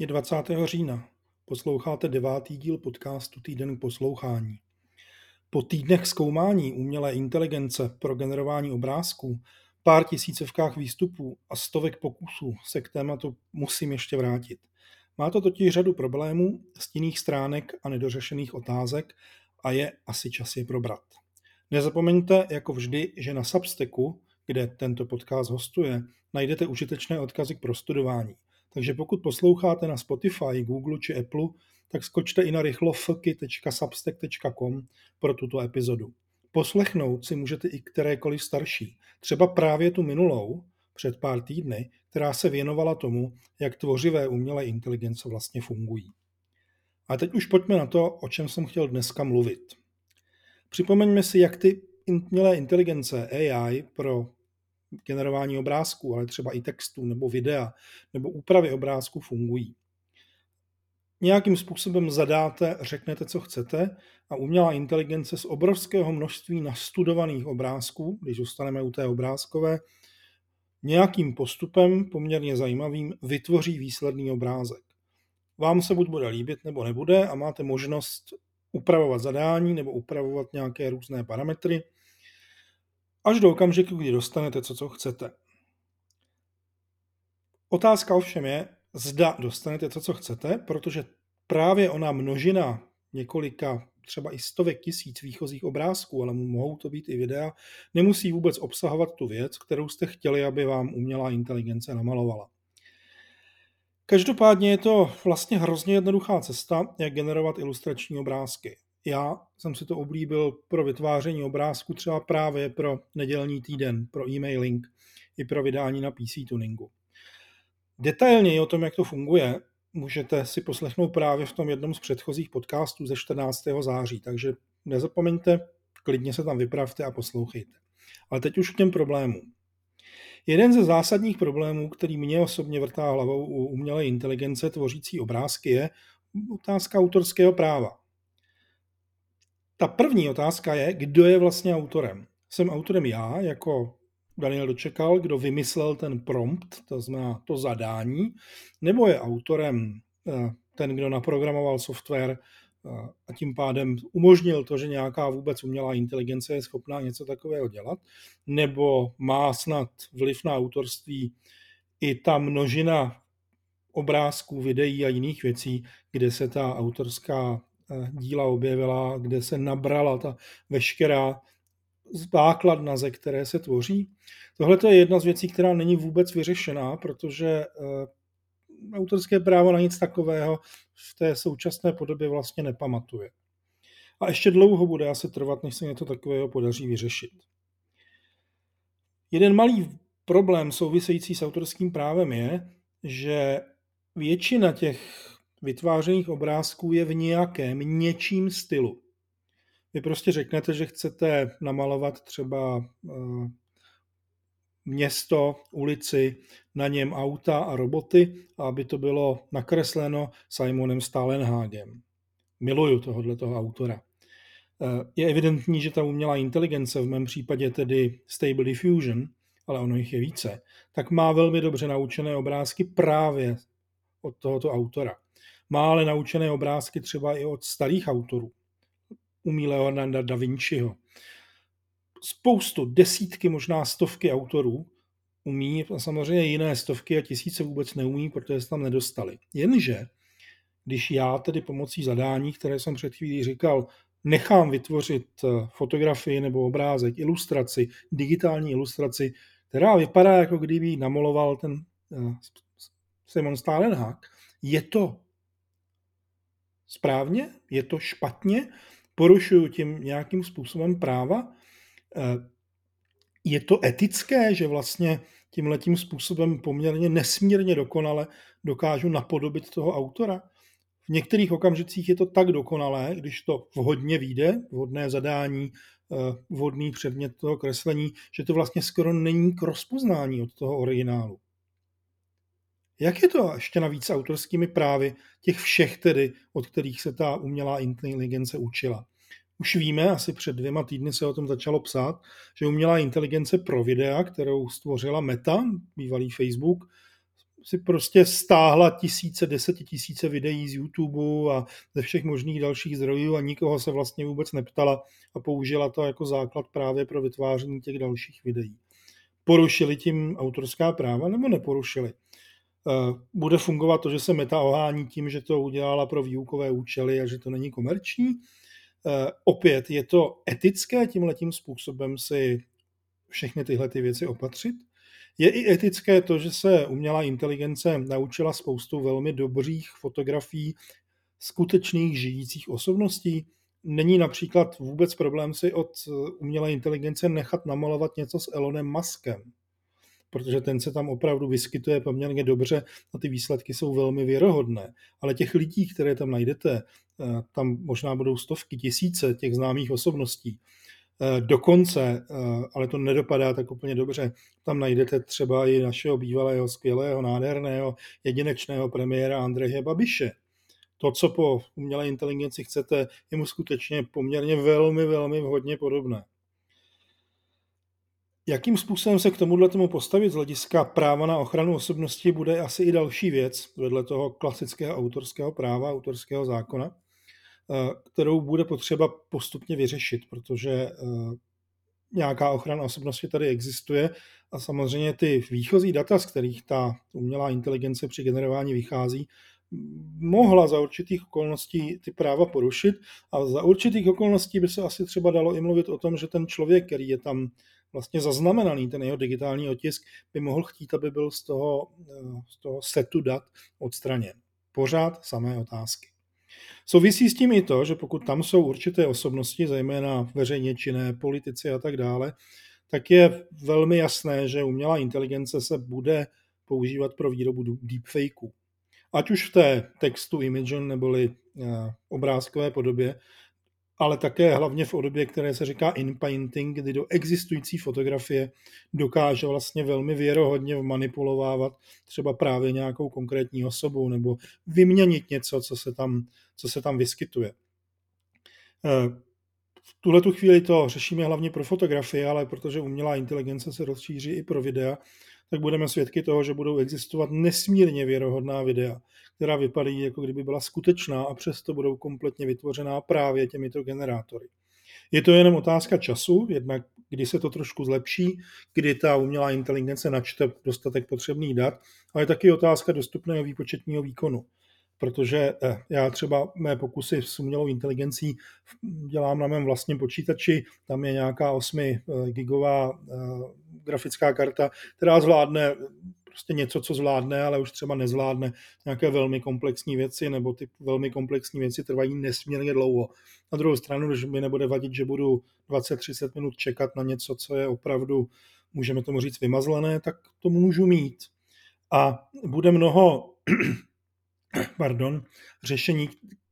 Je 20. října. Posloucháte devátý díl podcastu Týden k poslouchání. Po týdnech zkoumání umělé inteligence pro generování obrázků, pár tisícovkách výstupů a stovek pokusů se k tématu musím ještě vrátit. Má to totiž řadu problémů, stinných stránek a nedořešených otázek a je asi čas je probrat. Nezapomeňte, jako vždy, že na Substacku, kde tento podcast hostuje, najdete užitečné odkazy k prostudování. Takže pokud posloucháte na Spotify, Google či Apple, tak skočte i na rychlofky.substack.com pro tuto epizodu. Poslechnout si můžete i kterékoliv starší, třeba právě tu minulou, před pár týdny, která se věnovala tomu, jak tvořivé umělé inteligence vlastně fungují. A teď už pojďme na to, o čem jsem chtěl dneska mluvit. Připomeňme si, jak ty umělé inteligence AI pro generování obrázků, ale třeba i textů nebo videa nebo úpravy obrázků fungují. Nějakým způsobem zadáte, řeknete, co chcete a umělá inteligence z obrovského množství nastudovaných obrázků, když zůstaneme u té obrázkové, nějakým postupem poměrně zajímavým vytvoří výsledný obrázek. Vám se buď bude líbit nebo nebude a máte možnost upravovat zadání nebo upravovat nějaké různé parametry, až do okamžiku, kdy dostanete to, co chcete. Otázka ovšem je, zda dostanete to, co chcete, protože právě ona množina několika, třeba i stovek tisíc výchozích obrázků, ale mohou to být i videa, nemusí vůbec obsahovat tu věc, kterou jste chtěli, aby vám umělá inteligence namalovala. Každopádně je to vlastně hrozně jednoduchá cesta, jak generovat ilustrační obrázky. Já jsem si to oblíbil pro vytváření obrázku třeba právě pro nedělní týden, pro e-mailing i pro vydání na PC tuningu. Detailněji o tom, jak to funguje, můžete si poslechnout právě v tom jednom z předchozích podcastů ze 14. září, takže nezapomeňte, klidně se tam vypravte a poslouchejte. Ale teď už k těm problémům. Jeden ze zásadních problémů, který mě osobně vrtá hlavou u umělé inteligence tvořící obrázky, je otázka autorského práva. Ta první otázka je, kdo je vlastně autorem. Jsem autorem já, jako Daniel Dočekal, kdo vymyslel ten prompt, to znamená to zadání, nebo je autorem eh, ten, kdo naprogramoval software eh, a tím pádem umožnil to, že nějaká vůbec umělá inteligence je schopná něco takového dělat, nebo má snad vliv na autorství i ta množina obrázků, videí a jiných věcí, kde se ta autorská díla objevila, kde se nabrala ta veškerá základna, ze které se tvoří. Tohle je jedna z věcí, která není vůbec vyřešená, protože eh, autorské právo na nic takového v té současné podobě vlastně nepamatuje. A ještě dlouho bude asi trvat, než se něco takového podaří vyřešit. Jeden malý problém související s autorským právem je, že většina těch vytvářených obrázků je v nějakém něčím stylu. Vy prostě řeknete, že chcete namalovat třeba eh, město, ulici, na něm auta a roboty, aby to bylo nakresleno Simonem Stalenhagem. Miluju tohohle toho autora. Eh, je evidentní, že ta umělá inteligence, v mém případě tedy Stable Diffusion, ale ono jich je více, tak má velmi dobře naučené obrázky právě od tohoto autora. Má ale naučené obrázky třeba i od starých autorů. Umí Leonarda da Vinciho. Spoustu, desítky, možná stovky autorů umí a samozřejmě jiné stovky a tisíce vůbec neumí, protože se tam nedostali. Jenže, když já tedy pomocí zadání, které jsem před chvílí říkal, nechám vytvořit eh, fotografii nebo obrázek, ilustraci, digitální ilustraci, která vypadá, jako kdyby namaloval ten uh, Simon Stalenhag, je to správně? Je to špatně? Porušuju tím nějakým způsobem práva? Eh, je to etické, že vlastně tímhletím způsobem poměrně nesmírně dokonale dokážu napodobit toho autora? V některých okamžicích je to tak dokonalé, když to vhodně vyjde, vhodné zadání, eh, vhodný předmět toho kreslení, že to vlastně skoro není k rozpoznání od toho originálu. Jak je to ještě navíc autorskými právy těch všech tedy, od kterých se ta umělá inteligence učila? Už víme, asi před dvěma týdny se o tom začalo psát, že umělá inteligence pro videa, kterou stvořila Meta, bývalý Facebook, si prostě stáhla tisíce, desetitisíce videí z YouTube a ze všech možných dalších zdrojů a nikoho se vlastně vůbec neptala a použila to jako základ právě pro vytváření těch dalších videí. Porušili tím autorská práva nebo neporušili? Eh, bude fungovat to, že se meta ohání tím, že to udělala pro výukové účely a že to není komerční. Eh, opět je to etické tímhletím způsobem si všechny tyhle ty věci opatřit. Je i etické to, že se umělá inteligence naučila spoustu velmi dobrých fotografií skutečných žijících osobností. Není například vůbec problém si od umělé inteligence nechat namalovat něco s Elonem Muskem protože ten se tam opravdu vyskytuje poměrně dobře a ty výsledky jsou velmi věrohodné. Ale těch lidí, které tam najdete, eh, tam možná budou stovky, tisíce těch známých osobností. Eh, dokonce, eh, ale to nedopadá tak úplně dobře, tam najdete třeba i našeho bývalého, skvělého, nádherného, jedinečného premiéra Andreje Babiše. To, co po umělé inteligenci chcete, je mu skutečně poměrně velmi, velmi vhodně podobné. Jakým způsobem se k tomuhle tomu postavit z hlediska práva na ochranu osobnosti bude asi i další věc vedle toho klasického autorského práva, autorského zákona, eh, kterou bude potřeba postupně vyřešit, protože eh, nějaká ochrana osobnosti tady existuje a samozřejmě ty výchozí data, z kterých ta umělá inteligence při generování vychází, mohla za určitých okolností ty práva porušit a za určitých okolností by se asi třeba dalo i mluvit o tom, že ten člověk, který je tam vlastně zaznamenaný, ten jeho digitální otisk, by mohl chtít, aby byl z toho, eh, z toho setu dat odstraněn. Pořád samé otázky. Souvisí s tím i to, že pokud tam jsou určité osobnosti, zejména veřejně činné politici a tak dále, tak je velmi jasné, že umělá inteligence se bude používat pro výrobu deepfakeů. Ať už v té textu Imagen neboli eh, obrázkové podobě, ale také hlavně v podobě, které se říká inpainting, kdy do existující fotografie dokáže vlastně velmi věrohodně vmanipulovávat třeba právě nějakou konkrétní osobu nebo vyměnit něco, co se tam, co se tam vyskytuje. Eh, v tuhle tu chvíli to řešíme hlavně pro fotografie, ale protože umělá inteligence se rozšíří i pro videa, tak budeme svědky toho, že budou existovat nesmírně věrohodná videa, která vypadají, jako kdyby byla skutečná a přesto budou kompletně vytvořená právě těmito generátory. Je to jenom otázka času, jednak kdy se to trošku zlepší, kdy ta umělá inteligence načte dostatek potřebných dat, ale je taky otázka dostupného výpočetního výkonu. Protože eh, já třeba mé pokusy s umělou inteligencí dělám na mém vlastním počítači, tam je nějaká 8 eh, gigová eh, grafická karta, která zvládne prostě něco, co zvládne, ale už třeba nezvládne nějaké velmi komplexní věci, nebo ty velmi komplexní věci trvají nesmírně dlouho. Na druhou stranu, když mi nebude vadit, že budu 20-30 minut čekat na něco, co je opravdu, můžeme tomu říct, vymazlené, tak to můžu mít. A bude mnoho pardon, řešení,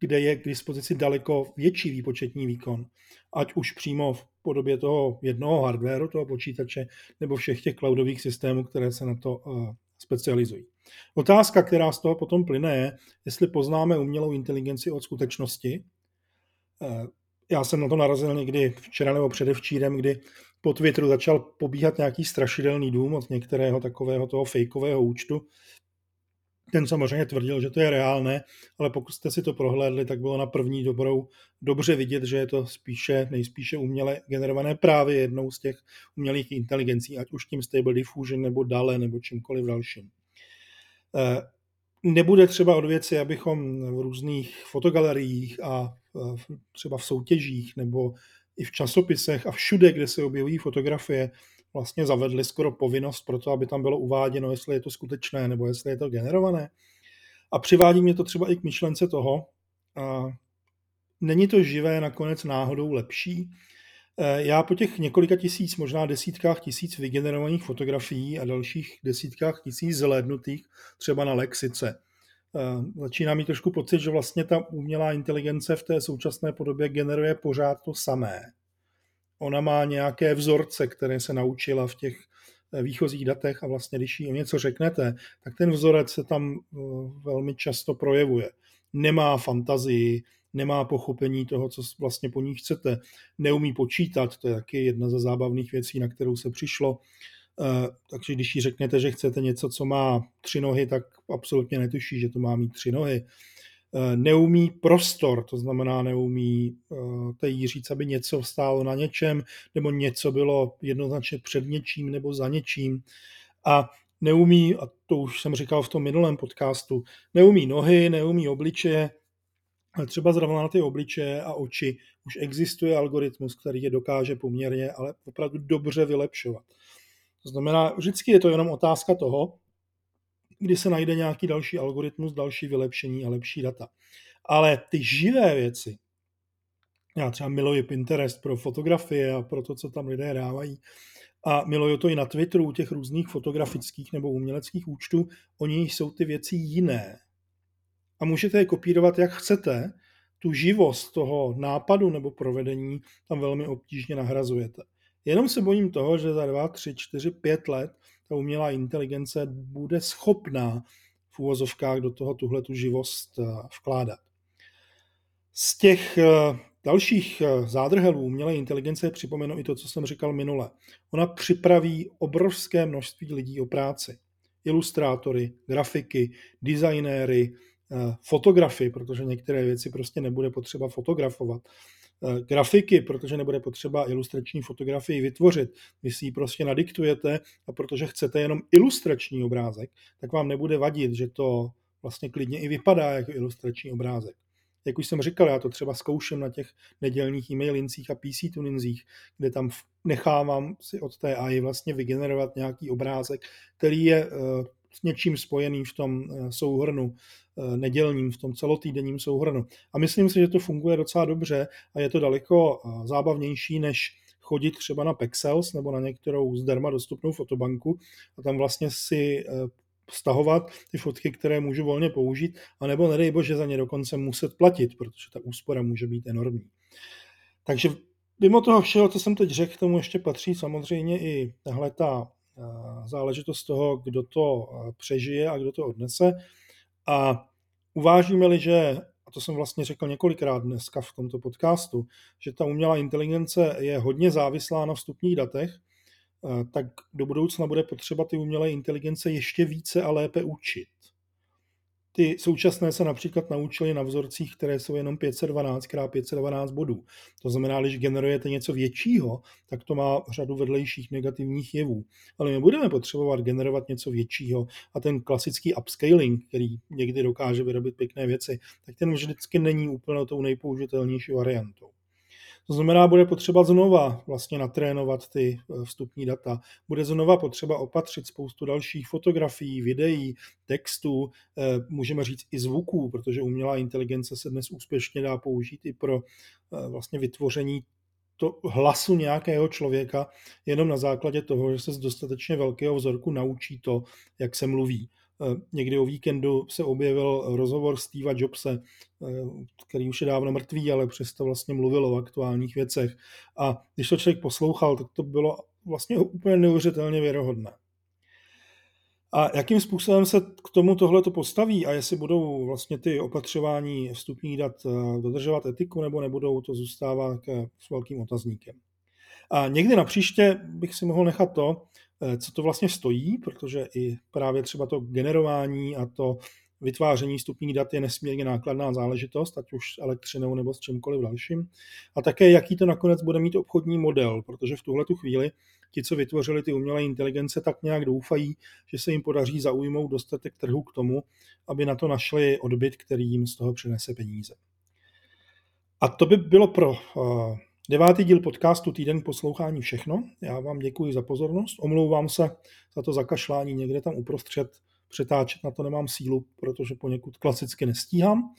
kde je k dispozici daleko větší výpočetní výkon, ať už přímo v podobě toho jednoho hardwareu, toho počítače, nebo všech těch cloudových systémů, které se na to uh, specializují. Otázka, která z toho potom plyne, je, jestli poznáme umělou inteligenci od skutečnosti. Uh, já jsem na to narazil někdy včera nebo předevčírem, kdy po Twitteru začal pobíhat nějaký strašidelný dům od některého takového toho fejkového účtu, ten samozřejmě tvrdil, že to je reálné, ale pokud jste si to prohlédli, tak bylo na první dobrou dobře vidět, že je to spíše, nejspíše uměle generované právě jednou z těch umělých inteligencí, ať už tím Stable Diffusion nebo dále, nebo čímkoliv dalším. Eh, nebude třeba od věci, abychom v různých fotogaleriích a třeba v soutěžích nebo i v časopisech a všude, kde se objevují fotografie, vlastně zavedli skoro povinnost pro to, aby tam bylo uváděno, jestli je to skutečné nebo jestli je to generované. A přivádí mě to třeba i k myšlence toho, a není to živé nakonec náhodou lepší. E, já po těch několika tisíc, možná desítkách tisíc vygenerovaných fotografií a dalších desítkách tisíc zhlédnutých třeba na Lexice, e, začíná mít trošku pocit, že vlastně ta umělá inteligence v té současné podobě generuje pořád to samé ona má nějaké vzorce, které se naučila v těch eh, výchozích datech a vlastně, když jí o něco řeknete, tak ten vzorec se tam eh, velmi často projevuje. Nemá fantazii, nemá pochopení toho, co vlastně po ní chcete, neumí počítat, to je taky jedna ze zábavných věcí, na kterou se přišlo. takže když jí řeknete, že chcete něco, co má tři nohy, tak absolutně netuší, že to má mít tři nohy. Neumí prostor, to znamená neumí jí říct, aby něco stálo na něčem, nebo něco bylo jednoznačně před něčím nebo za něčím. A neumí, a to už jsem říkal v tom minulém podcastu, neumí nohy, neumí obličeje, ale třeba zrovna na ty obličeje a oči už existuje algoritmus, který je dokáže poměrně, ale opravdu dobře vylepšovat. To znamená, vždycky je to jenom otázka toho, kdy se najde nějaký další algoritmus, další vylepšení a lepší data. Ale ty živé věci, já třeba miluji Pinterest pro fotografie a pro to, co tam lidé dávají, a miluju to i na Twitteru těch různých fotografických nebo uměleckých účtů, oni jsou ty věci jiné. A můžete je kopírovat, jak chcete, tu živost toho nápadu nebo provedení tam velmi obtížně nahrazujete. Jenom se bojím toho, že za 2, 3, 4, 5 let ta umělá inteligence bude schopná v úvozovkách do toho tuhle tu živost eh, vkládat. Z těch eh, dalších eh, zádrhelů umělé inteligence připomenu i to, co jsem říkal minule. Ona připraví obrovské množství lidí o práci. Ilustrátory, grafiky, designéry, fotografy, protože některé věci prostě nebude potřeba fotografovat. Eh, grafiky, protože nebude potřeba ilustrační fotografii vytvořit. Vy si ji prostě nadiktujete a protože chcete jenom ilustrační obrázek, tak vám nebude vadit, že to vlastně klidně i vypadá jako ilustrační obrázek jak už jsem říkal, já to třeba zkouším na těch nedělních e-mailincích a PC tuninzích, kde tam nechávám si od té AI vlastně vygenerovat nějaký obrázek, který je eh, s něčím spojený v tom eh, souhrnu eh, nedělním, v tom celotýdenním souhrnu. A myslím si, že to funguje docela dobře a je to daleko zábavnější, než chodit třeba na Pexels nebo na některou zdarma dostupnou fotobanku a tam vlastně si stahovat ty fotky, které můžu volně použít, anebo nedej bože za ně dokonce muset platit, protože ta úspora může být enormní. Takže mimo toho všeho, co jsem teď řekl, k tomu ještě patří samozřejmě i tahle ta eh, záležitost toho, kdo to přežije a kdo to odnese. A uvážíme-li, že, a to jsem vlastně řekl několikrát dneska v tomto podcastu, že ta umělá inteligence je hodně závislá na vstupních datech, tak do budoucna bude potřeba ty umělé inteligence ještě více a lépe učit. Ty současné se například naučily na vzorcích, které jsou jenom 512 x 512 bodů. To znamená, když generujete něco většího, tak to má řadu vedlejších negativních jevů. Ale my budeme potřebovat generovat něco většího a ten klasický upscaling, který někdy dokáže vyrobit pěkné věci, tak ten vždycky není úplně tou nejpoužitelnější variantou. To znamená, bude potřeba znova vlastně natrénovat ty eh, vstupní data. Bude znova potřeba opatřit spoustu dalších fotografií, videí, textů, eh, můžeme říct i zvuků, protože umělá inteligence se dnes úspěšně dá použít i pro eh, vlastně vytvoření to hlasu nějakého člověka jenom na základě toho, že se z dostatečně velkého vzorku naučí to, jak se mluví. Eh, někdy o víkendu se objevil rozhovor Steva Jobse, eh, který už je dávno mrtvý, ale přesto vlastně mluvil o aktuálních věcech. A když to člověk poslouchal, tak to bylo vlastně úplně neuvěřitelně věrohodné. A jakým způsobem se k tomu tohle to postaví a jestli budou vlastně ty opatřování vstupních dat eh, dodržovat etiku nebo nebudou, to zůstává s velkým otazníkem. A někdy na příště bych si mohl nechat to, Eh, co to vlastně stojí, protože i právě třeba to generování a to vytváření stupních dat je nesmírně nákladná záležitost, ať už s elektřinou nebo s čímkoliv dalším. A také, jaký to nakonec bude mít obchodní model, protože v tuhle tu chvíli ti, co vytvořili ty umělé inteligence, tak nějak doufají, že se jim podaří zaujmout dostatek trhu k tomu, aby na to našli odbyt, který jim z toho přinese peníze. A to by bylo pro uh, Devátý díl podcastu Týden poslouchání všechno. Já vám děkuji za pozornost. Omlouvám se za to zakašlání někde tam uprostřed. Přetáčet na to nemám sílu, protože poněkud klasicky nestíhám.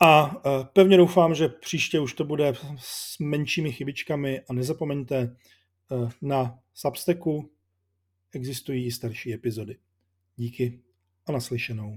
A e, pevně doufám, že příště už to bude s menšími chybičkami a nezapomeňte, e, na Substacku existují i starší epizody. Díky a naslyšenou.